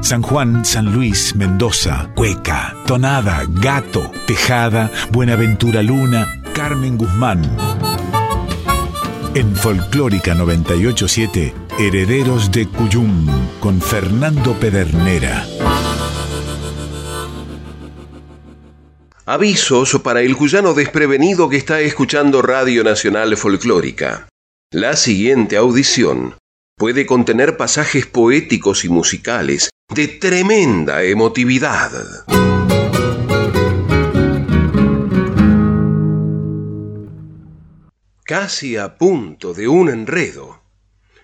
San Juan, San Luis, Mendoza, Cueca, Tonada, Gato, Tejada, Buenaventura Luna, Carmen Guzmán. En Folclórica 987, Herederos de Cuyum, con Fernando Pedernera. Avisos para el cuyano desprevenido que está escuchando Radio Nacional Folclórica. La siguiente audición puede contener pasajes poéticos y musicales de tremenda emotividad. Casi a punto de un enredo.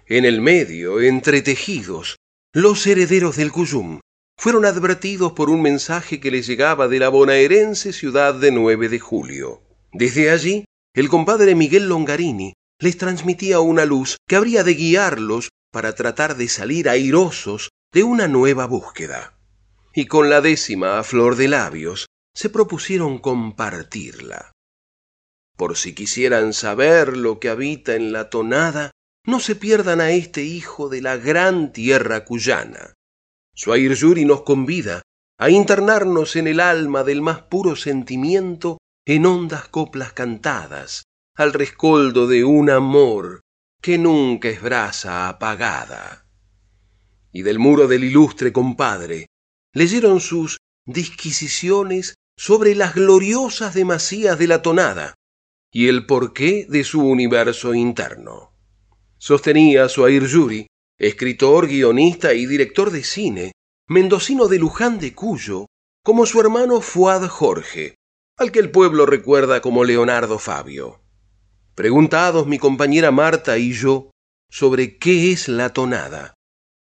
En el medio, entretejidos, los herederos del Cuyum fueron advertidos por un mensaje que les llegaba de la bonaerense ciudad de 9 de julio. Desde allí, el compadre Miguel Longarini les transmitía una luz que habría de guiarlos para tratar de salir airosos de una nueva búsqueda. Y con la décima a flor de labios, se propusieron compartirla. Por si quisieran saber lo que habita en la tonada, no se pierdan a este hijo de la gran tierra cuyana. Suair Yuri nos convida a internarnos en el alma del más puro sentimiento en hondas coplas cantadas, al rescoldo de un amor que nunca es brasa apagada. Y del muro del ilustre compadre leyeron sus disquisiciones sobre las gloriosas demasías de la tonada y el porqué de su universo interno. Sostenía Suair Yuri, escritor, guionista y director de cine, mendocino de Luján de Cuyo, como su hermano Fuad Jorge, al que el pueblo recuerda como Leonardo Fabio. Preguntados mi compañera Marta y yo sobre qué es la tonada,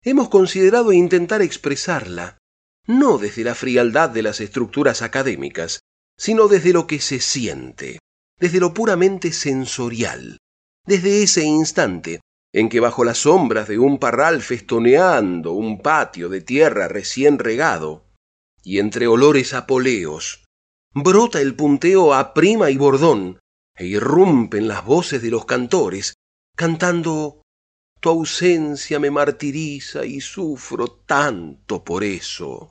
hemos considerado intentar expresarla, no desde la frialdad de las estructuras académicas, sino desde lo que se siente, desde lo puramente sensorial, desde ese instante en que bajo las sombras de un parral festoneando un patio de tierra recién regado, y entre olores apoleos, brota el punteo a prima y bordón, e irrumpen las voces de los cantores, cantando Tu ausencia me martiriza y sufro tanto por eso.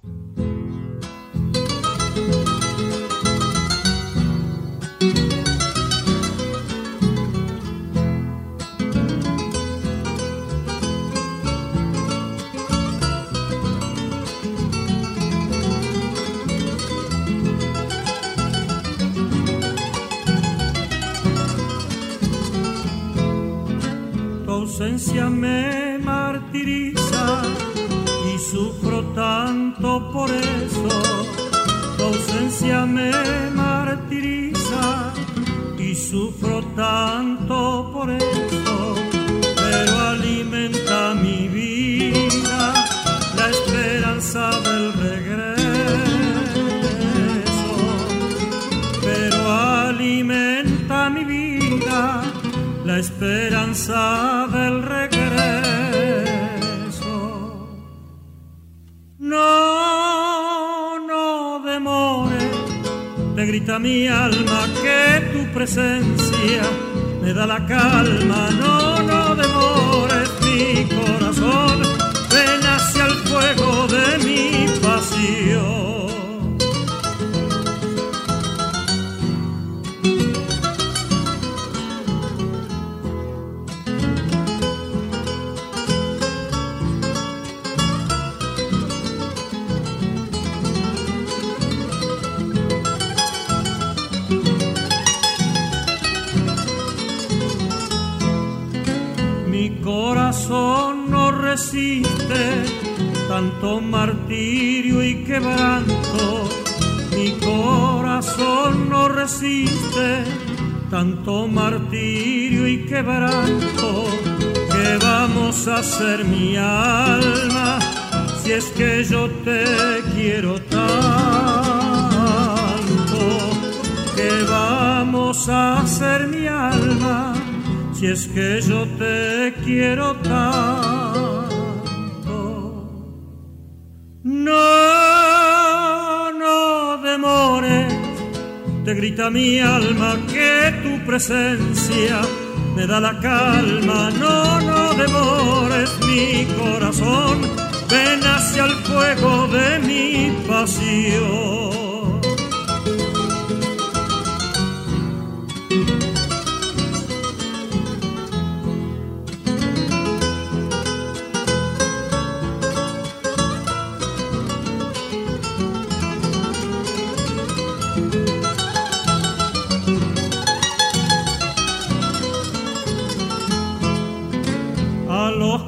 Ausencia me martiriza y sufro tanto por eso. Tu ausencia me martiriza y sufro tanto por eso. Pero alimenta mi vida la esperanza del la esperanza del regreso. No, no demore, te grita mi alma que tu presencia me da la calma. No, no demores mi corazón, ven hacia el fuego de mi pasión. Tanto martirio y quebranto. Mi corazón no resiste tanto martirio y quebranto. ¿Qué vamos a hacer mi alma si es que yo te quiero tanto? ¿Qué vamos a hacer mi alma? si es que yo te quiero tanto. Grita mi alma que tu presencia me da la calma. No, no demores mi corazón, ven hacia el fuego de mi pasión.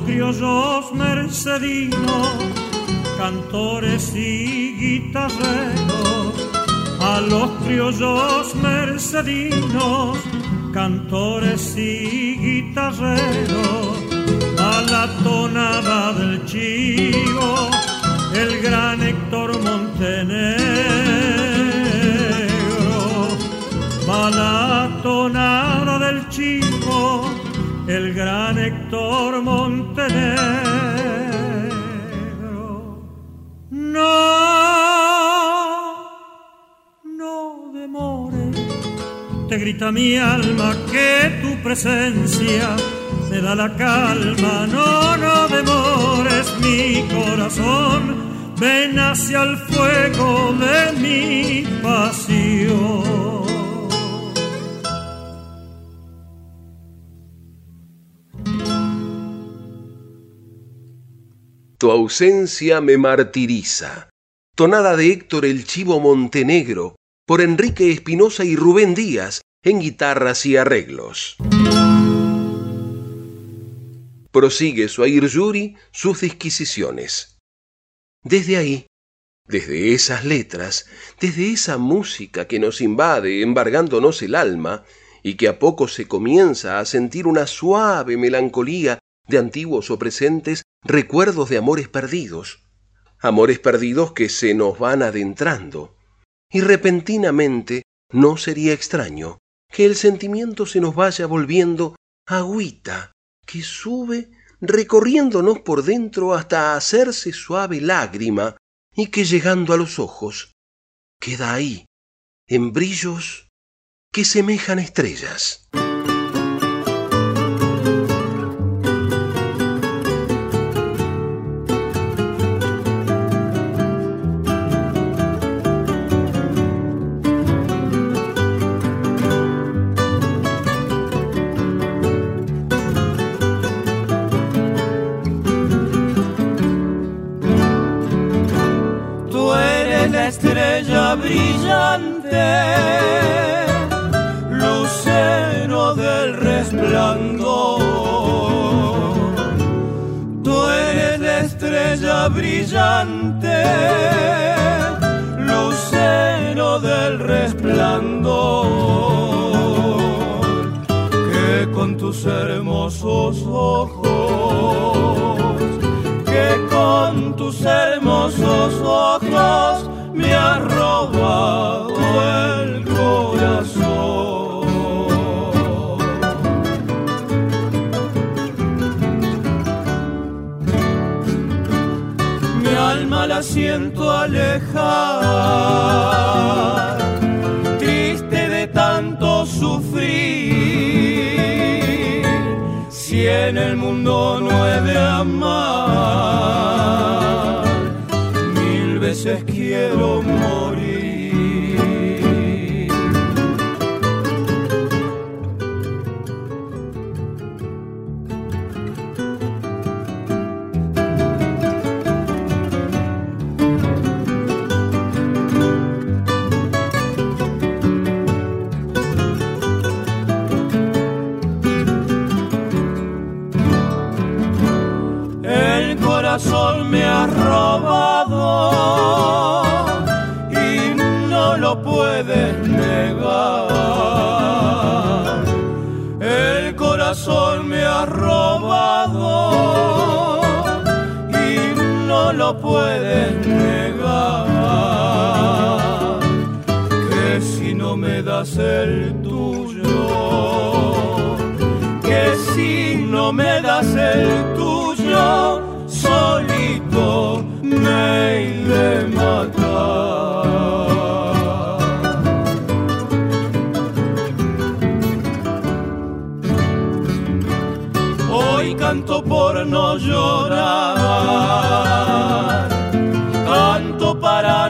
Criollos mercedinos, cantores y guitarreros, a los criollos mercedinos, cantores y guitarreros, a la tonada del chivo, el gran Héctor Montenegro, a la tonada del chivo, el gran Héctor Montenegro. No, no demores, te grita mi alma que tu presencia me da la calma. No, no demores mi corazón, ven hacia el fuego de mi pasión. Tu ausencia me martiriza. Tonada de Héctor el Chivo Montenegro por Enrique Espinosa y Rubén Díaz en guitarras y arreglos. Prosigue su Yuri sus disquisiciones. Desde ahí, desde esas letras, desde esa música que nos invade embargándonos el alma y que a poco se comienza a sentir una suave melancolía de antiguos o presentes recuerdos de amores perdidos, amores perdidos que se nos van adentrando, y repentinamente no sería extraño que el sentimiento se nos vaya volviendo agüita que sube recorriéndonos por dentro hasta hacerse suave lágrima y que llegando a los ojos queda ahí en brillos que semejan estrellas. Ojos, que con tus hermosos ojos, me ha robado el corazón. Mi alma la siento alejar, en el mundo no he de amar, corazón me ha robado puedes negar. El corazón me ha robado y no lo puedes negar. Que si no me das el tuyo, que si no me das el tuyo, iré matar. por no llorar.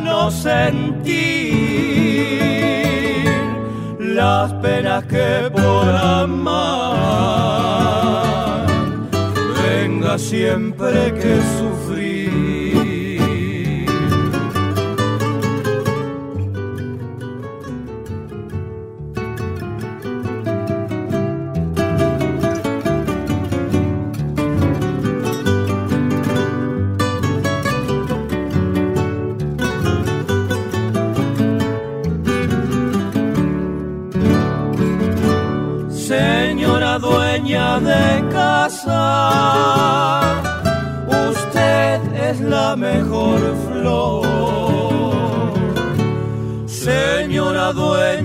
no sentir las penas que por amar venga siempre que sufrir.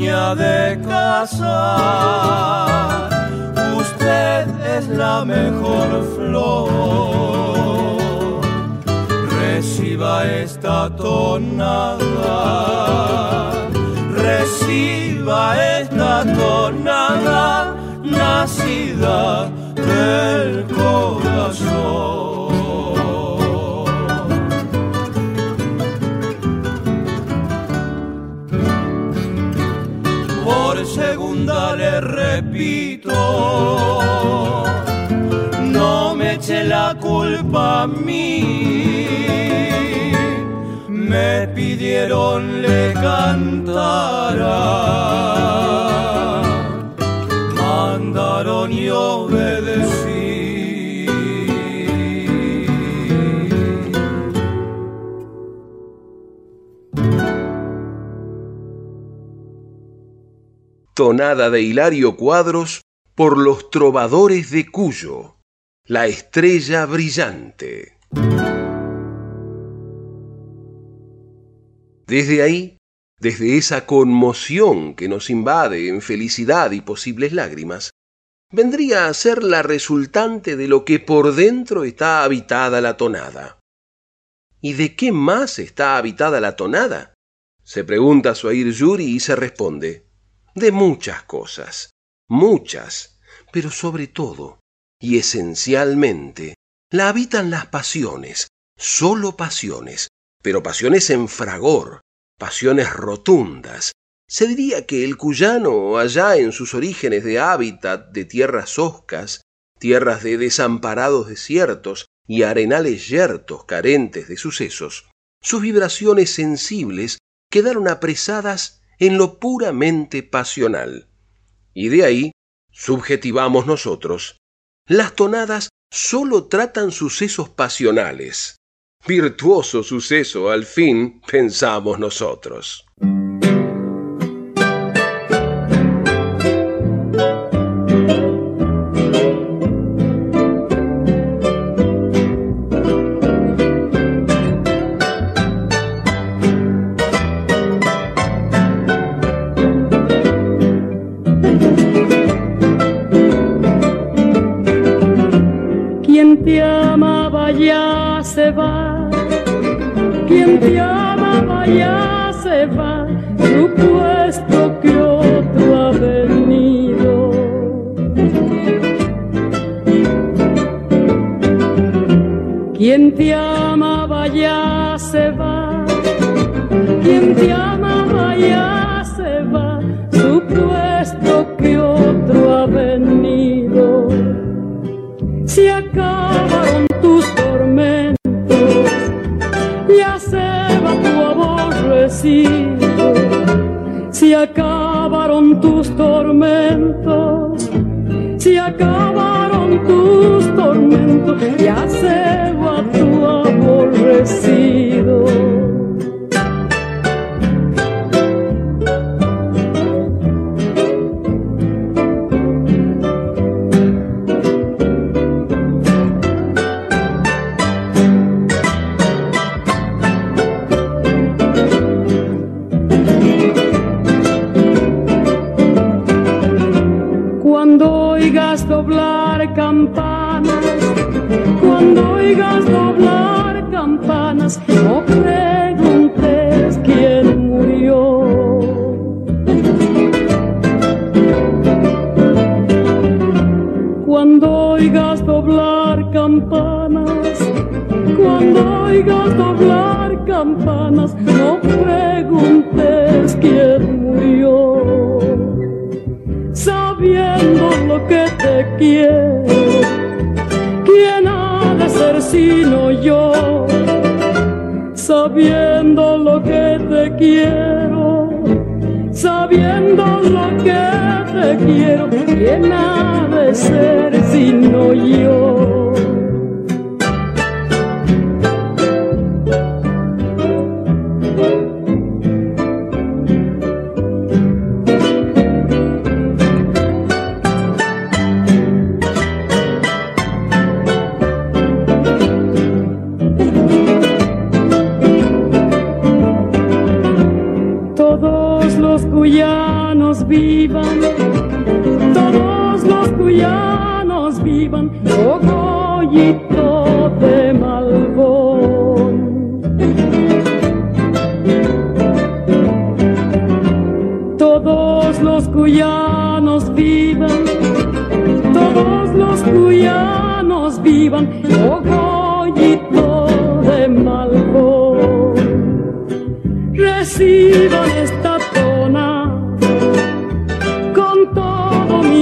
De casa, usted es la mejor flor. Reciba esta tonada, reciba esta tonada nacida del corazón. Culpa a mí. Me pidieron le cantara mandaron y obedecí. Tonada de Hilario Cuadros por los trovadores de Cuyo, la estrella brillante. Desde ahí, desde esa conmoción que nos invade en felicidad y posibles lágrimas, vendría a ser la resultante de lo que por dentro está habitada la tonada. ¿Y de qué más está habitada la tonada? Se pregunta Suair Yuri y se responde, de muchas cosas, muchas, pero sobre todo y esencialmente la habitan las pasiones, sólo pasiones, pero pasiones en fragor, pasiones rotundas. Se diría que el cuyano, allá en sus orígenes de hábitat de tierras hoscas, tierras de desamparados desiertos y arenales yertos carentes de sucesos, sus vibraciones sensibles quedaron apresadas en lo puramente pasional. Y de ahí subjetivamos nosotros. Las tonadas sólo tratan sucesos pasionales. Virtuoso suceso, al fin, pensamos nosotros.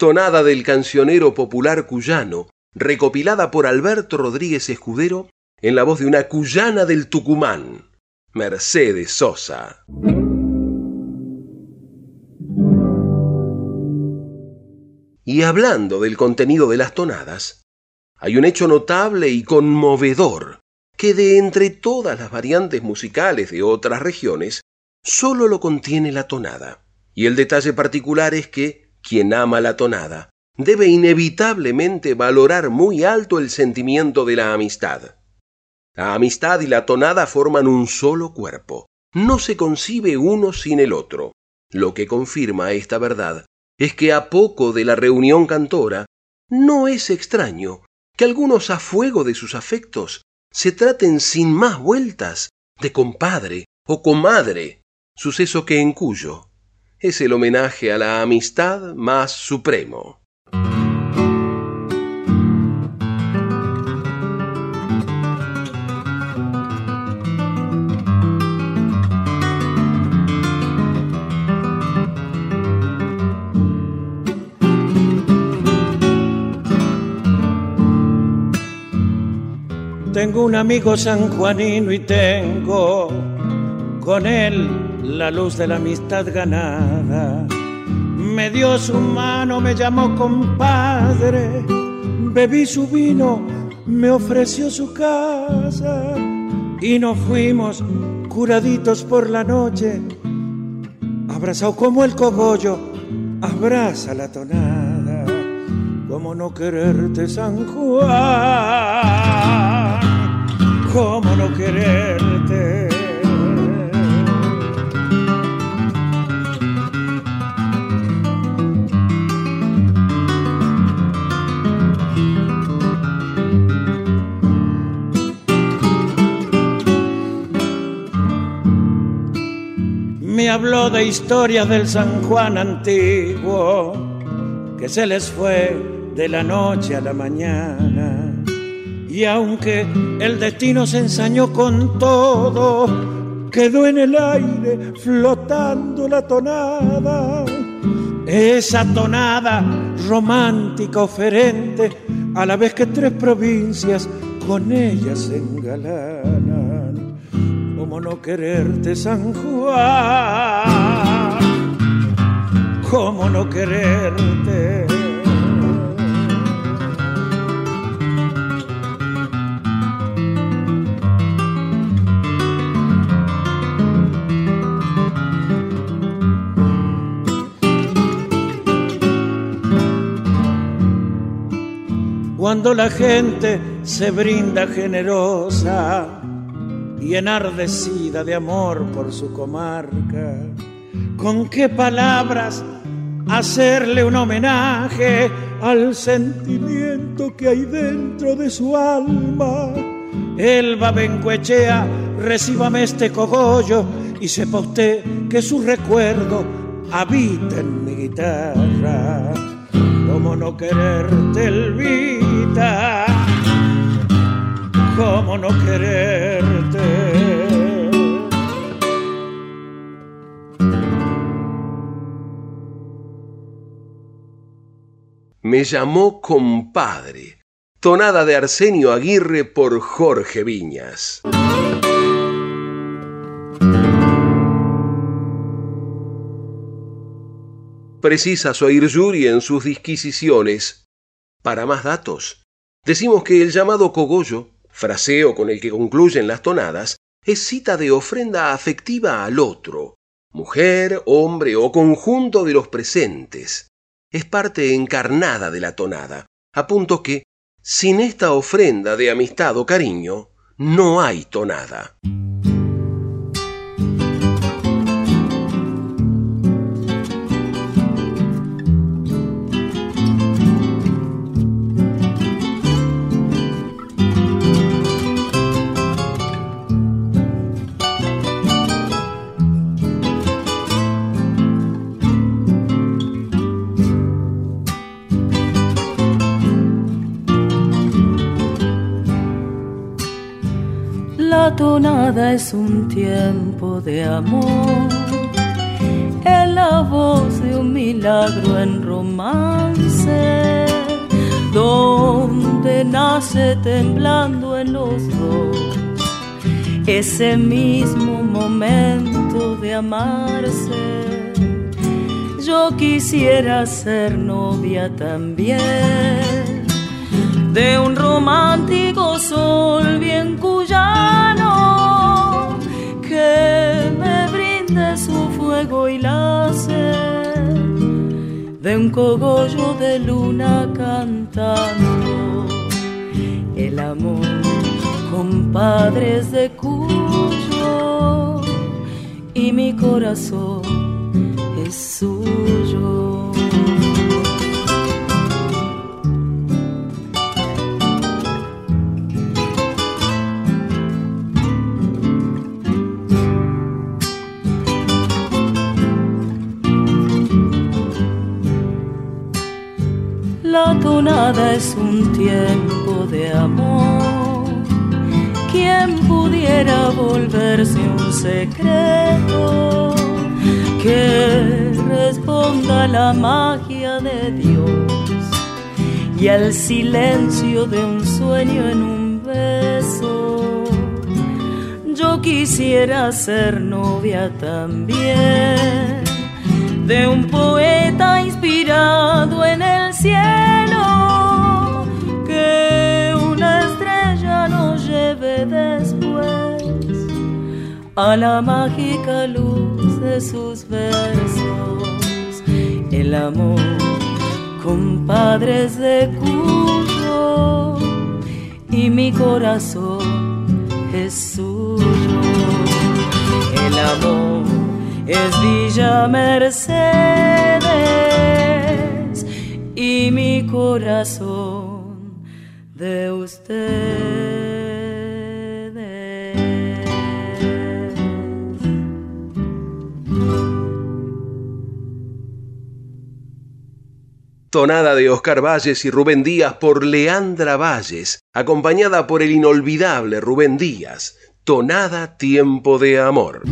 Tonada del cancionero popular cuyano, recopilada por Alberto Rodríguez Escudero en la voz de una cuyana del Tucumán, Mercedes Sosa. Y hablando del contenido de las tonadas, hay un hecho notable y conmovedor, que de entre todas las variantes musicales de otras regiones, solo lo contiene la tonada. Y el detalle particular es que quien ama la tonada debe inevitablemente valorar muy alto el sentimiento de la amistad. La amistad y la tonada forman un solo cuerpo. No se concibe uno sin el otro. Lo que confirma esta verdad es que a poco de la reunión cantora, no es extraño que algunos a fuego de sus afectos se traten sin más vueltas de compadre o comadre, suceso que en Cuyo es el homenaje a la amistad más supremo. Tengo un amigo sanjuanino y tengo con él la luz de la amistad ganada. Me dio su mano, me llamó compadre, bebí su vino, me ofreció su casa. Y nos fuimos curaditos por la noche, abrazado como el cogollo, abraza la tonada, como no quererte San Juan, como no quererte. Habló de historias del San Juan antiguo, que se les fue de la noche a la mañana. Y aunque el destino se ensañó con todo, quedó en el aire flotando la tonada. Esa tonada romántica oferente, a la vez que tres provincias con ella se cómo no quererte, San Juan, cómo no quererte. Cuando la gente se brinda generosa, y enardecida de amor por su comarca. ¿Con qué palabras hacerle un homenaje al sentimiento que hay dentro de su alma? Elba Bencuechea, recíbame este cogollo y sepa usted que su recuerdo habita en mi guitarra. ¿Cómo no quererte, Elvita? ¿Cómo no quererte? Me llamó compadre. Tonada de Arsenio Aguirre por Jorge Viñas. Precisa oír Yuri en sus disquisiciones. Para más datos, decimos que el llamado cogollo, fraseo con el que concluyen las tonadas, es cita de ofrenda afectiva al otro, mujer, hombre o conjunto de los presentes. Es parte encarnada de la tonada, a punto que, sin esta ofrenda de amistad o cariño, no hay tonada. Tonada es un tiempo de amor, es la voz de un milagro en romance, donde nace temblando en los dos ese mismo momento de amarse. Yo quisiera ser novia también de un romántico sol bien cuyano que me brinde su fuego y la sed de un cogollo de luna cantando el amor compadres de Cuyo y mi corazón es suyo. La tonada es un tiempo de amor. ¿Quién pudiera volverse un secreto que responda a la magia de Dios y al silencio de un sueño en un beso? Yo quisiera ser novia también de un poeta inspirado en el cielo, a la mágica luz de sus versos. El amor, compadres de Cuyo, y mi corazón es suyo. El amor es Villa Mercedes y mi corazón de ustedes. Tonada de Oscar Valles y Rubén Díaz por Leandra Valles, acompañada por el inolvidable Rubén Díaz. Tonada Tiempo de Amor.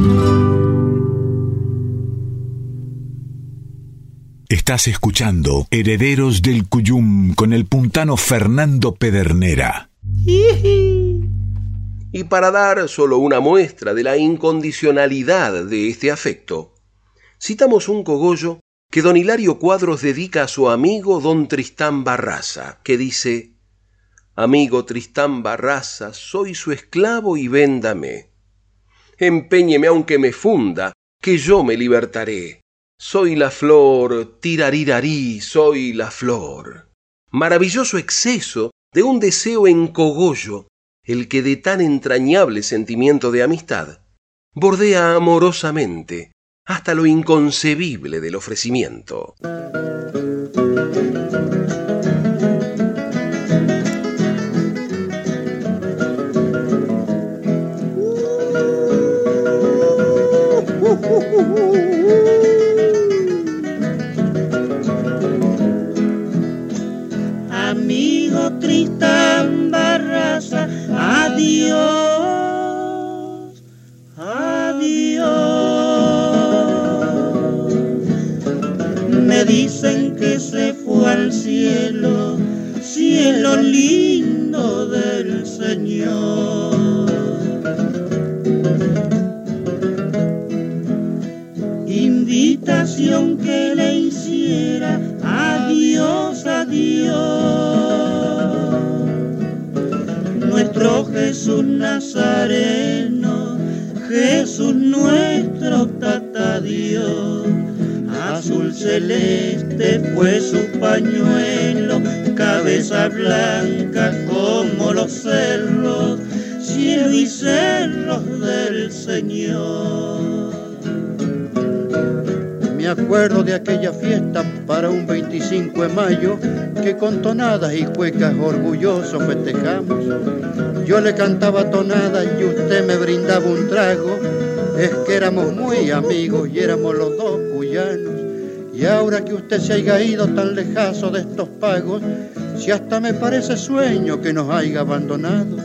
Estás escuchando Herederos del Cuyum con el puntano Fernando Pedernera. Y para dar solo una muestra de la incondicionalidad de este afecto, citamos un cogollo que don Hilario Cuadros dedica a su amigo don Tristán Barraza, que dice, Amigo Tristán Barraza, soy su esclavo y véndame. Empeñeme aunque me funda, que yo me libertaré. Soy la flor, tirarirarí, soy la flor. Maravilloso exceso de un deseo en cogollo el que de tan entrañable sentimiento de amistad bordea amorosamente hasta lo inconcebible del ofrecimiento. Amigo Tristán Barraza, adiós. 25 de mayo que con tonadas y cuecas orgullosos festejamos. Yo le cantaba tonadas y usted me brindaba un trago. Es que éramos muy amigos y éramos los dos cuyanos. Y ahora que usted se haya ido tan lejazo de estos pagos, si hasta me parece sueño que nos haya abandonado.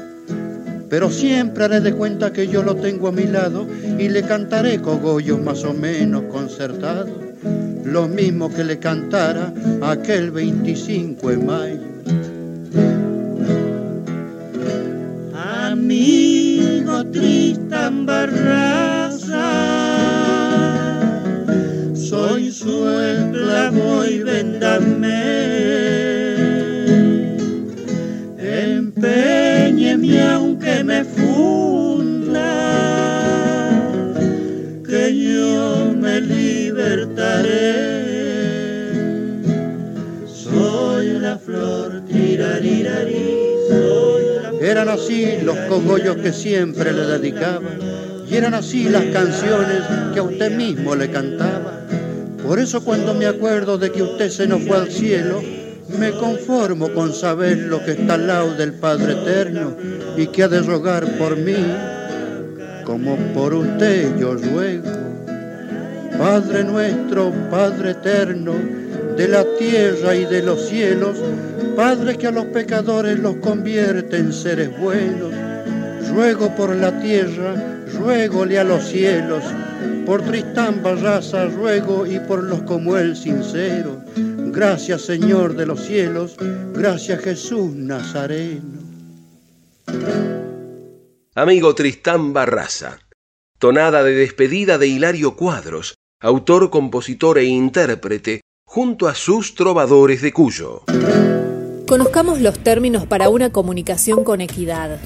Pero siempre haré de cuenta que yo lo tengo a mi lado y le cantaré cogollos más o menos concertados, lo mismo que le cantara aquel 25 de mayo. Libertaré. Soy la flor, tirarirarí, soy la flor. Eran así los cogollos que siempre le dedicaba, y eran así las canciones que a usted mismo le cantaba por eso cuando me acuerdo de que usted se nos fue al cielo, me conformo con saber lo que está al lado del Padre Eterno y que ha de rogar por mí, como por usted yo ruego. Padre nuestro, Padre Eterno, de la tierra y de los cielos, Padre que a los pecadores los convierte en seres buenos, ruego por la tierra, ruegole a los cielos, por Tristán Barraza ruego y por los como él sincero. Gracias Señor de los cielos, gracias Jesús Nazareno. Amigo Tristán Barraza, tonada de despedida de Hilario Cuadros, autor, compositor e intérprete, junto a sus trovadores de Cuyo. Conozcamos los términos para una comunicación con equidad.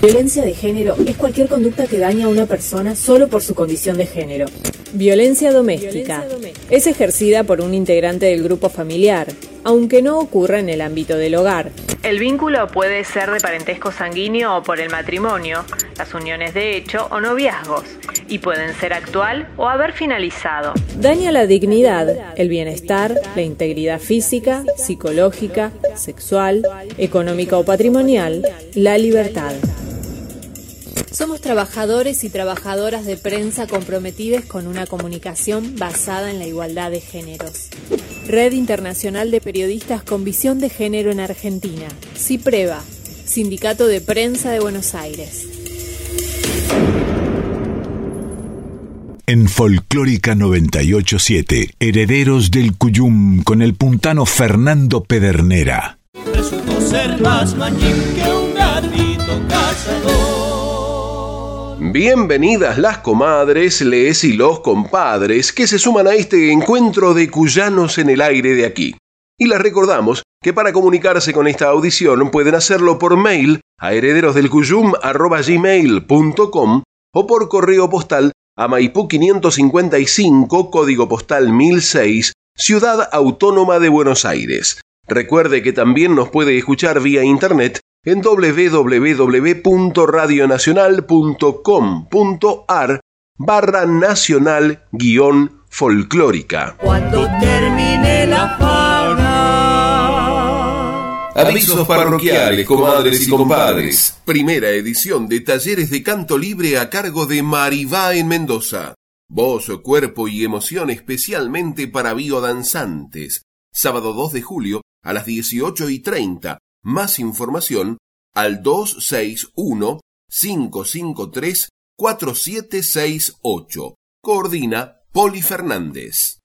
Violencia de género es cualquier conducta que daña a una persona solo por su condición de género. Violencia doméstica es ejercida por un integrante del grupo familiar, aunque no ocurra en el ámbito del hogar. El vínculo puede ser de parentesco sanguíneo o por el matrimonio, las uniones de hecho o noviazgos, y pueden ser actual o haber finalizado. Daña la dignidad, el bienestar, la integridad física, psicológica, sexual, económica o patrimonial, la libertad. Somos trabajadores y trabajadoras de prensa comprometidos con una comunicación basada en la igualdad de géneros. Red Internacional de Periodistas con Visión de Género en Argentina. CIPREVA, Sindicato de Prensa de Buenos Aires. En Folclórica 987, Herederos del Cuyum con el puntano Fernando Pedernera. ser más que un gatito cazador. Bienvenidas las comadres, les y los compadres que se suman a este encuentro de cuyanos en el aire de aquí. Y les recordamos que para comunicarse con esta audición pueden hacerlo por mail a herederosdelcuyum.gmail.com o por correo postal a Maipú 555, código postal 1006, Ciudad Autónoma de Buenos Aires. Recuerde que también nos puede escuchar vía internet en www.radionacional.com.ar barra nacional guion folclórica. Cuando termine la fauna. Avisos parroquiales, comadres y compadres. Primera edición de talleres de canto libre a cargo de Maribá en Mendoza. Voz, cuerpo y emoción especialmente para biodanzantes. Sábado 2 de julio a las 18 y 30. Más información al 261 553 4768. Coordina Poli Fernández.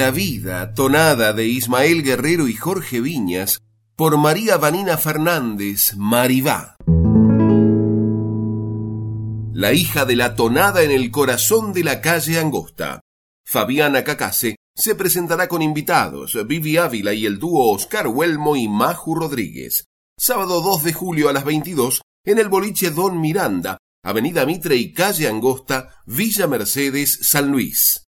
La vida, tonada de Ismael Guerrero y Jorge Viñas, por María Vanina Fernández, Maribá. La hija de la tonada en el corazón de la calle Angosta. Fabiana Cacase se presentará con invitados, Vivi Ávila y el dúo Oscar Huelmo y Maju Rodríguez. Sábado 2 de julio a las 22 en el boliche Don Miranda, Avenida Mitre y Calle Angosta, Villa Mercedes, San Luis.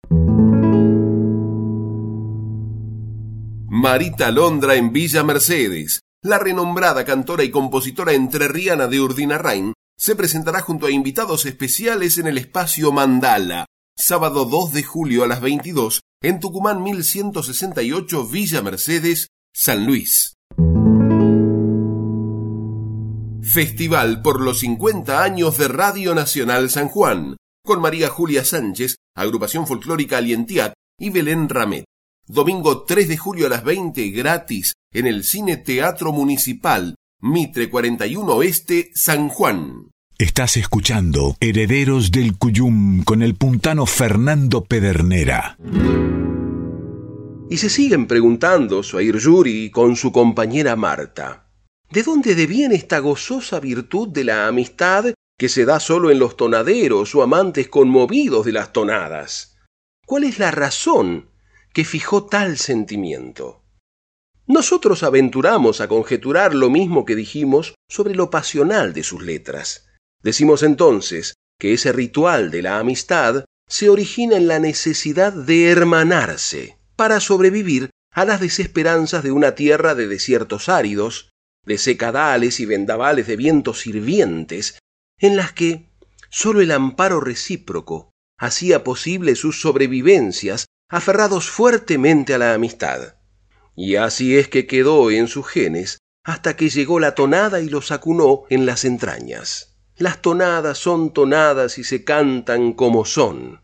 Marita Londra en Villa Mercedes. La renombrada cantora y compositora entrerriana de Urdinarrain se presentará junto a invitados especiales en el espacio Mandala, sábado 2 de julio a las 22 en Tucumán 1168 Villa Mercedes, San Luis. Festival por los 50 años de Radio Nacional San Juan, con María Julia Sánchez, agrupación folclórica Alientiac y Belén Ramet. Domingo 3 de julio a las 20 gratis en el Cine Teatro Municipal, Mitre 41 Oeste, San Juan. Estás escuchando Herederos del Cuyum con el puntano Fernando Pedernera. Y se siguen preguntando Suair Yuri con su compañera Marta. ¿De dónde deviene esta gozosa virtud de la amistad que se da solo en los tonaderos o amantes conmovidos de las tonadas? ¿Cuál es la razón que fijó tal sentimiento? Nosotros aventuramos a conjeturar lo mismo que dijimos sobre lo pasional de sus letras. Decimos entonces que ese ritual de la amistad se origina en la necesidad de hermanarse para sobrevivir a las desesperanzas de una tierra de desiertos áridos, de secadales y vendavales de vientos hirvientes, en las que sólo el amparo recíproco hacía posible sus sobrevivencias aferrados fuertemente a la amistad. Y así es que quedó en sus genes hasta que llegó la tonada y los acunó en las entrañas. Las tonadas son tonadas y se cantan como son.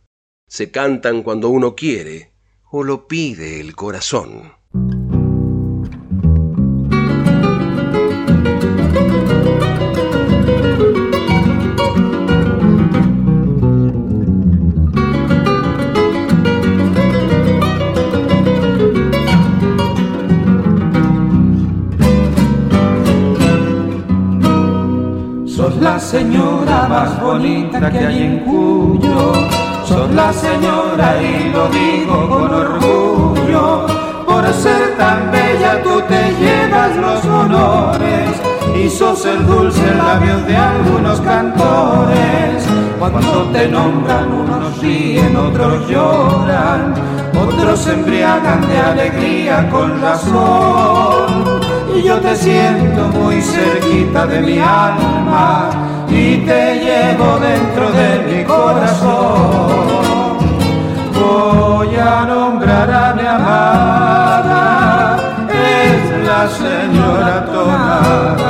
Se cantan cuando uno quiere o lo pide el corazón. La señora más bonita que hay en Cuyo. Sos la señora y lo digo con orgullo. Por ser tan bella tú te llevas los honores y sos el dulce labio de algunos cantores. Cuando te nombran unos ríen, otros lloran, otros se embriagan de alegría con razón y yo te siento muy cerquita de mi alma y te llevo dentro de mi corazón. Voy a nombrar a mi amada, es la señora Tonada.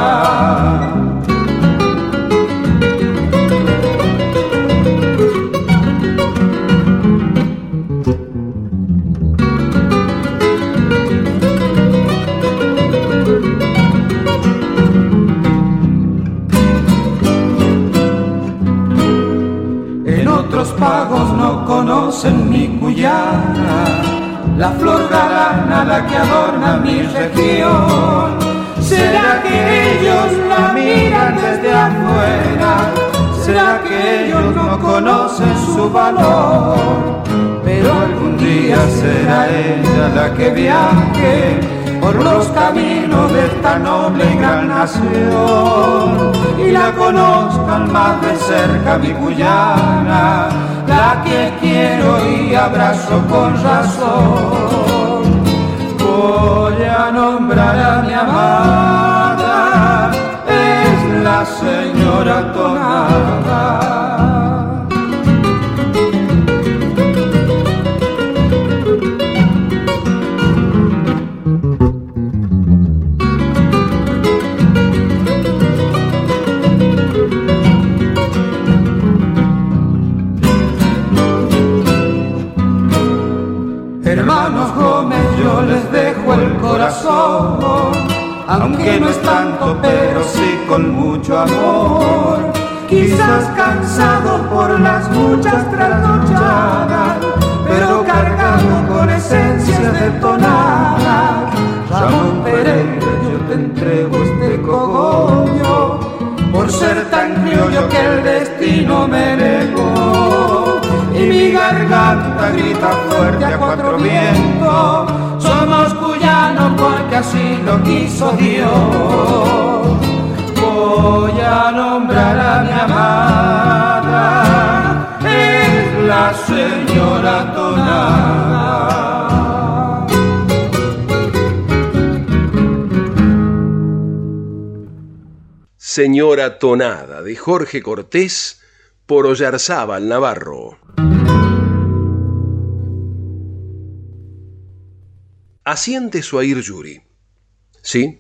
Conocen mi cuyana, la flor galana la que adorna mi región. ¿Será que ellos la miran desde afuera? ¿Será que ellos no conocen su valor? Pero algún día será ella la que viaje por los caminos de esta noble gran nación y la conozcan más de cerca mi Guyana, la que quiero y abrazo con razón. Voy a nombrar a mi amada, es la señora Tonada. Aunque no es tanto, pero sí con mucho amor. Quizás cansado por las muchas trasnochadas, pero cargado con esencias de tonada. Ramón Pereira, yo te entrego este cogollo por ser tan criollo que el destino me negó. Y mi garganta grita fuerte a cuatro vientos, porque así lo quiso Dios. Voy a nombrar a mi amada, es la señora Tonada. Señora Tonada de Jorge Cortés por Ollarzábal Navarro. Asiente Suair Yuri. Sí,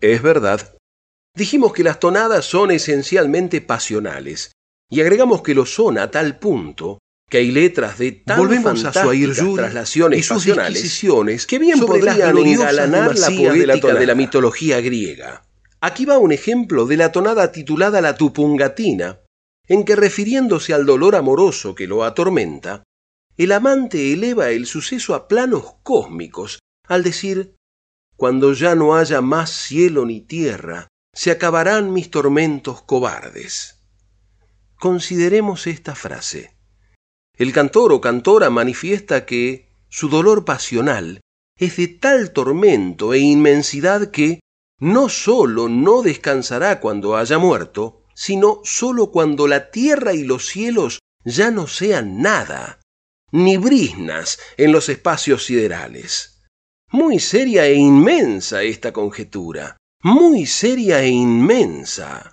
es verdad. Dijimos que las tonadas son esencialmente pasionales y agregamos que lo son a tal punto que hay letras de tan Volvemos a Suair Yuri traslaciones y sus pasionales que bien podrían engalanar la demasías de la poética de la mitología griega. Aquí va un ejemplo de la tonada titulada La Tupungatina, en que refiriéndose al dolor amoroso que lo atormenta, el amante eleva el suceso a planos cósmicos al decir, Cuando ya no haya más cielo ni tierra, se acabarán mis tormentos cobardes. Consideremos esta frase. El cantor o cantora manifiesta que su dolor pasional es de tal tormento e inmensidad que no sólo no descansará cuando haya muerto, sino sólo cuando la tierra y los cielos ya no sean nada, ni brisnas en los espacios siderales. Muy seria e inmensa esta conjetura, muy seria e inmensa.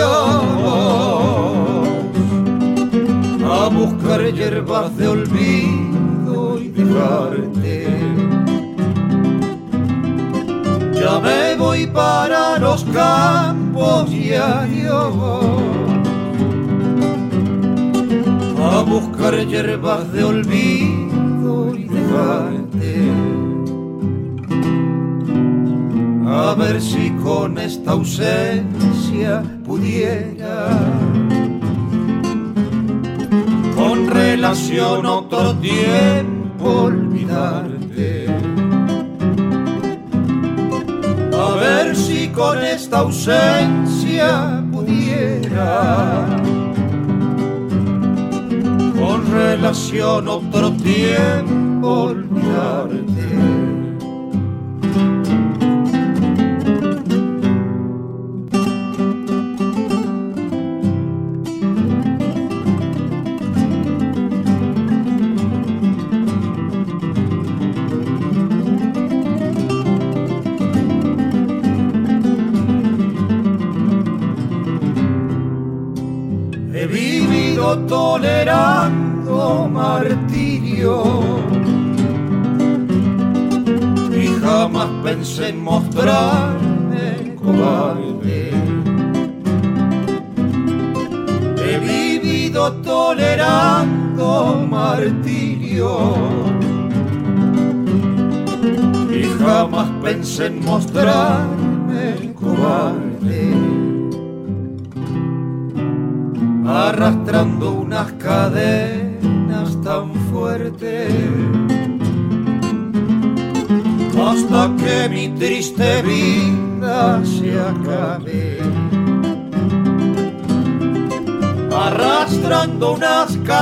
A buscar hierbas de olvido y dejarte. Ya me voy para los campos y adiós a buscar hierbas de olvido y dejarte. A ver si con esta ausencia con relación otro tiempo olvidarte. A ver si con esta ausencia pudiera con relación otro tiempo olvidarte. more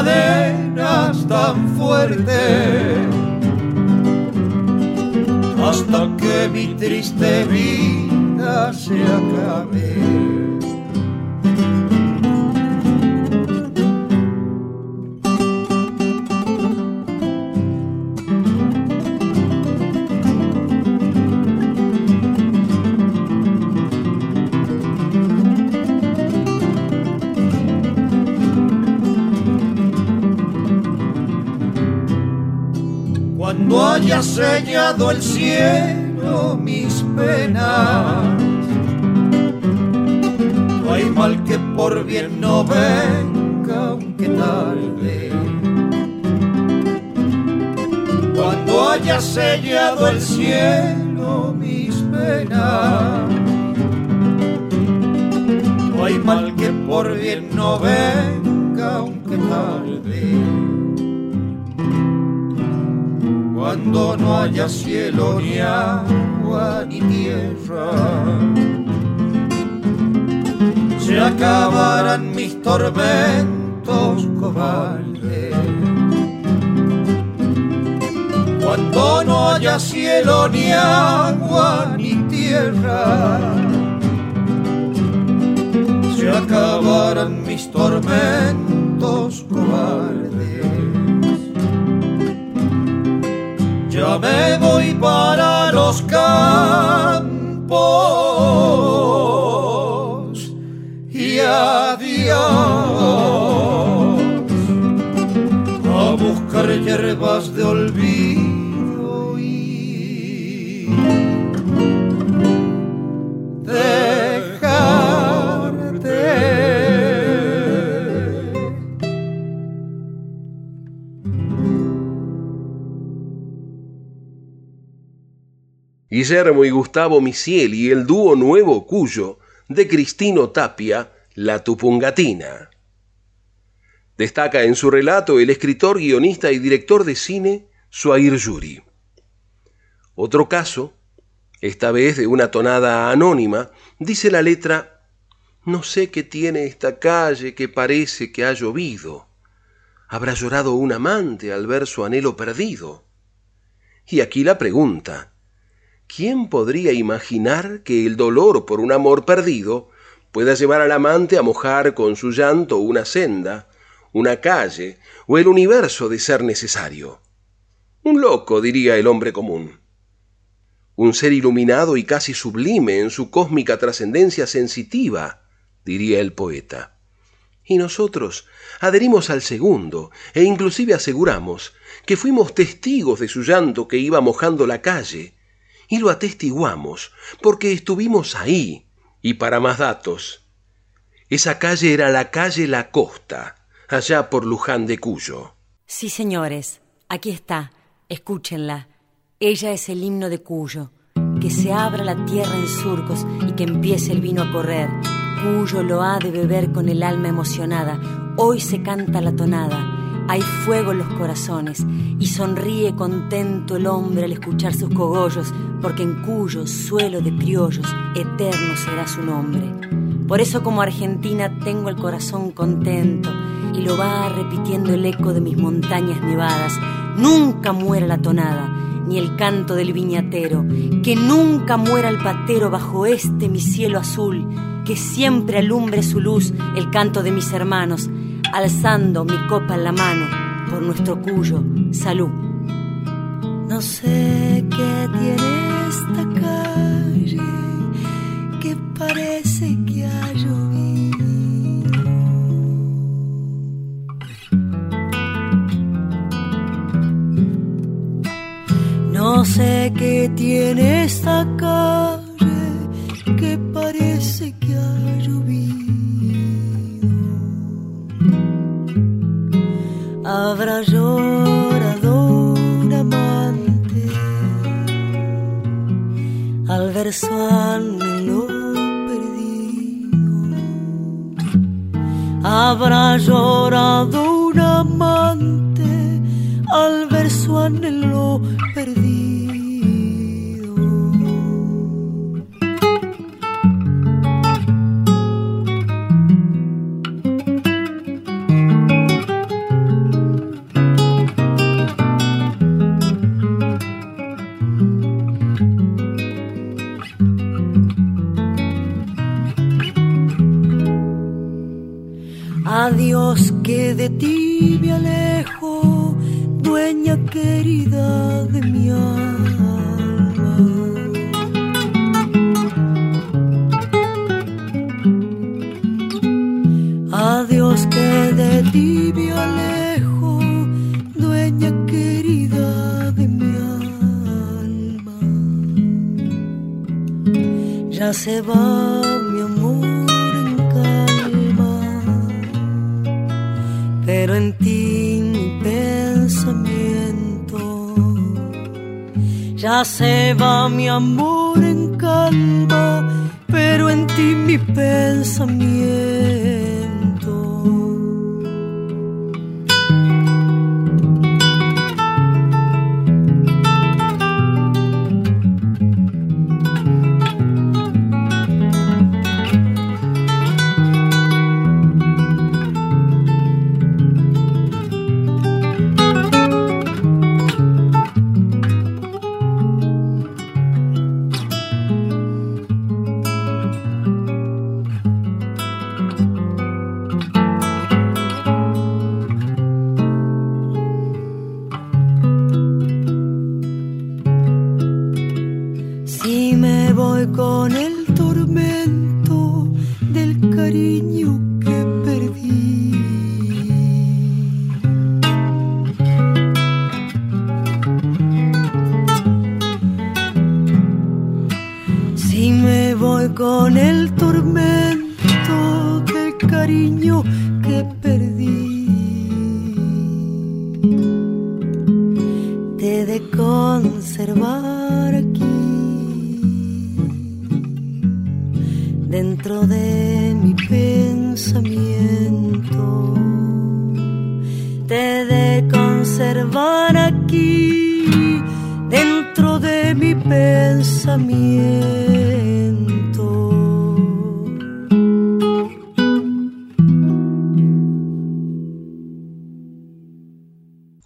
cadenas tan fuertes hasta que mi triste vida se acabe. Que por bien no venga, aunque tarde. Cuando haya sellado el cielo mis penas, no hay mal que por bien no venga, aunque tarde cuando no haya cielo ni agua ni tierra. Se acabarán mis tormentos cobardes. Cuando no haya cielo ni agua ni tierra. Se acabarán mis tormentos cobardes. ya me voy para los campos a buscar de olvido Guillermo y Gustavo Misiel y el dúo Nuevo Cuyo de Cristino Tapia, La Tupungatina. Destaca en su relato el escritor, guionista y director de cine Suair Yuri. Otro caso, esta vez de una tonada anónima, dice la letra No sé qué tiene esta calle que parece que ha llovido. Habrá llorado un amante al ver su anhelo perdido. Y aquí la pregunta, ¿Quién podría imaginar que el dolor por un amor perdido pueda llevar al amante a mojar con su llanto una senda, una calle o el universo de ser necesario? Un loco, diría el hombre común. Un ser iluminado y casi sublime en su cósmica trascendencia sensitiva, diría el poeta. Y nosotros adherimos al segundo e inclusive aseguramos que fuimos testigos de su llanto que iba mojando la calle, y lo atestiguamos porque estuvimos ahí. Y para más datos, esa calle era la calle La Costa, allá por Luján de Cuyo. Sí, señores, aquí está, escúchenla. Ella es el himno de Cuyo. Que se abra la tierra en surcos y que empiece el vino a correr. Cuyo lo ha de beber con el alma emocionada. Hoy se canta la tonada hay fuego en los corazones y sonríe contento el hombre al escuchar sus cogollos, porque en cuyo suelo de criollos eterno será su nombre. Por eso como Argentina tengo el corazón contento y lo va repitiendo el eco de mis montañas nevadas. Nunca muera la tonada, ni el canto del viñatero, que nunca muera el patero bajo este mi cielo azul, que siempre alumbre su luz el canto de mis hermanos, alzando mi copa en la mano por nuestro cuyo salud. No sé qué tiene esta calle que parece que ha llovido. No sé qué tiene esta calle ver su anhelo perdido. Habrá llorado un amante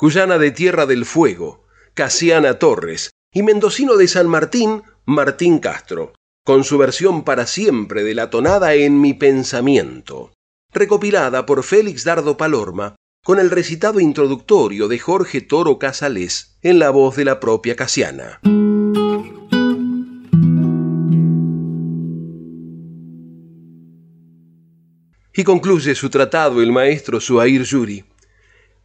Cuyana de Tierra del Fuego, Casiana Torres, y mendocino de San Martín, Martín Castro, con su versión para siempre de la tonada En mi pensamiento, recopilada por Félix Dardo Palorma, con el recitado introductorio de Jorge Toro Casales en la voz de la propia Casiana. Y concluye su tratado el maestro Suair Yuri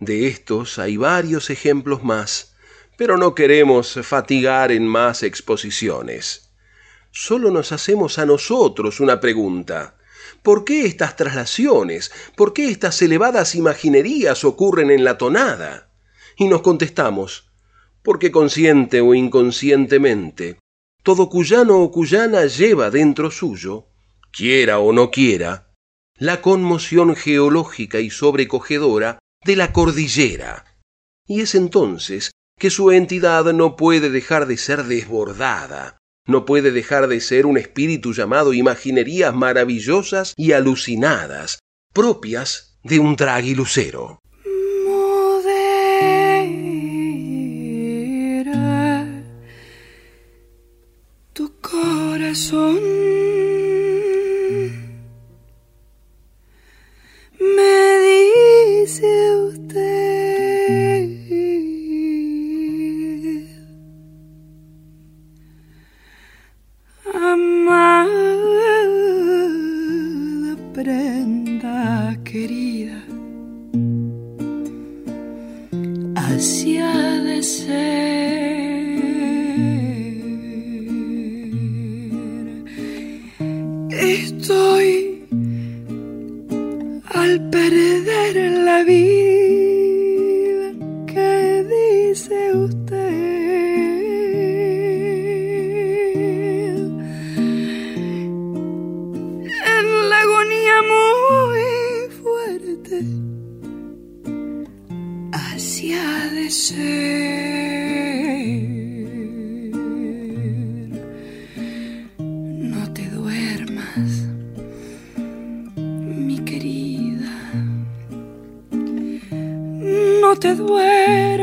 de estos hay varios ejemplos más, pero no queremos fatigar en más exposiciones. Solo nos hacemos a nosotros una pregunta. ¿Por qué estas traslaciones? ¿Por qué estas elevadas imaginerías ocurren en la tonada? Y nos contestamos, porque consciente o inconscientemente, todo cuyano o cuyana lleva dentro suyo, quiera o no quiera, la conmoción geológica y sobrecogedora de la cordillera. Y es entonces que su entidad no puede dejar de ser desbordada, no puede dejar de ser un espíritu llamado imaginerías maravillosas y alucinadas, propias de un tragilucero. tu corazón dice usted? Amada prenda querida, así ha de ser. Estoy al perder la vida que dice usted. En la agonía muy fuerte, hacia de ser. after the.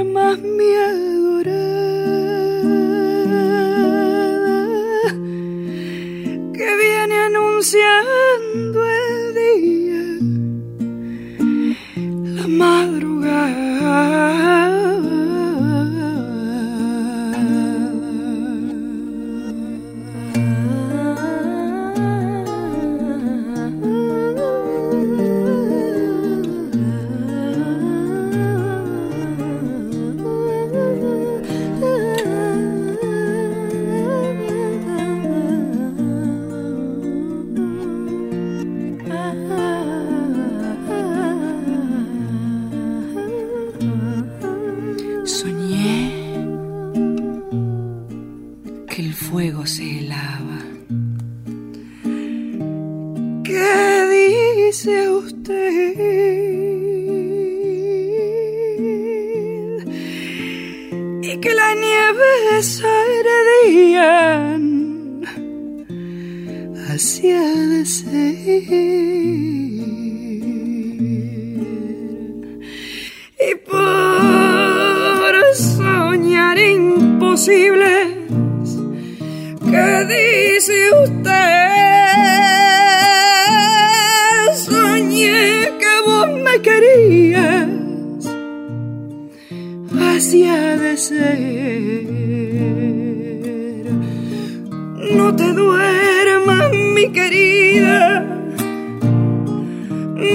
No te duermas, mi querida.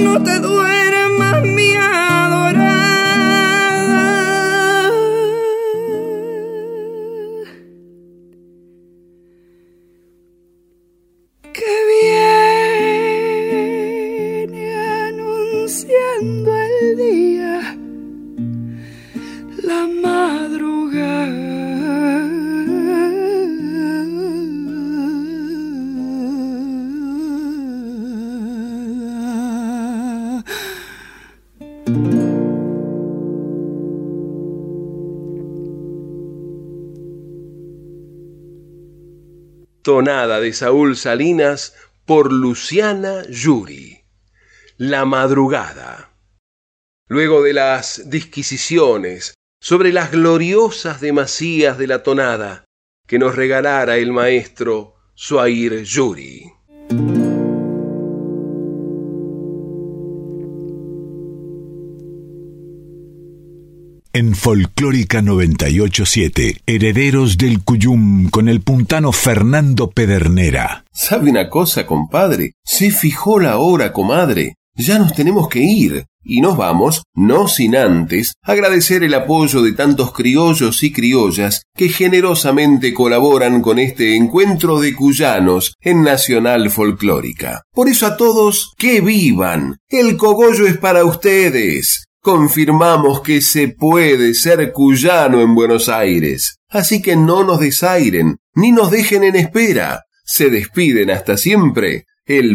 No te duermas, de Saúl Salinas por Luciana Yuri. La madrugada. Luego de las disquisiciones sobre las gloriosas demasías de la tonada que nos regalara el maestro Suair Yuri. Folclórica 987, Herederos del Cuyum con el puntano Fernando Pedernera. ¿Sabe una cosa, compadre? Se fijó la hora, comadre. Ya nos tenemos que ir. Y nos vamos, no sin antes, agradecer el apoyo de tantos criollos y criollas que generosamente colaboran con este encuentro de cuyanos en Nacional Folclórica. Por eso a todos, que vivan. El cogollo es para ustedes confirmamos que se puede ser cuyano en Buenos Aires. Así que no nos desairen, ni nos dejen en espera. Se despiden hasta siempre el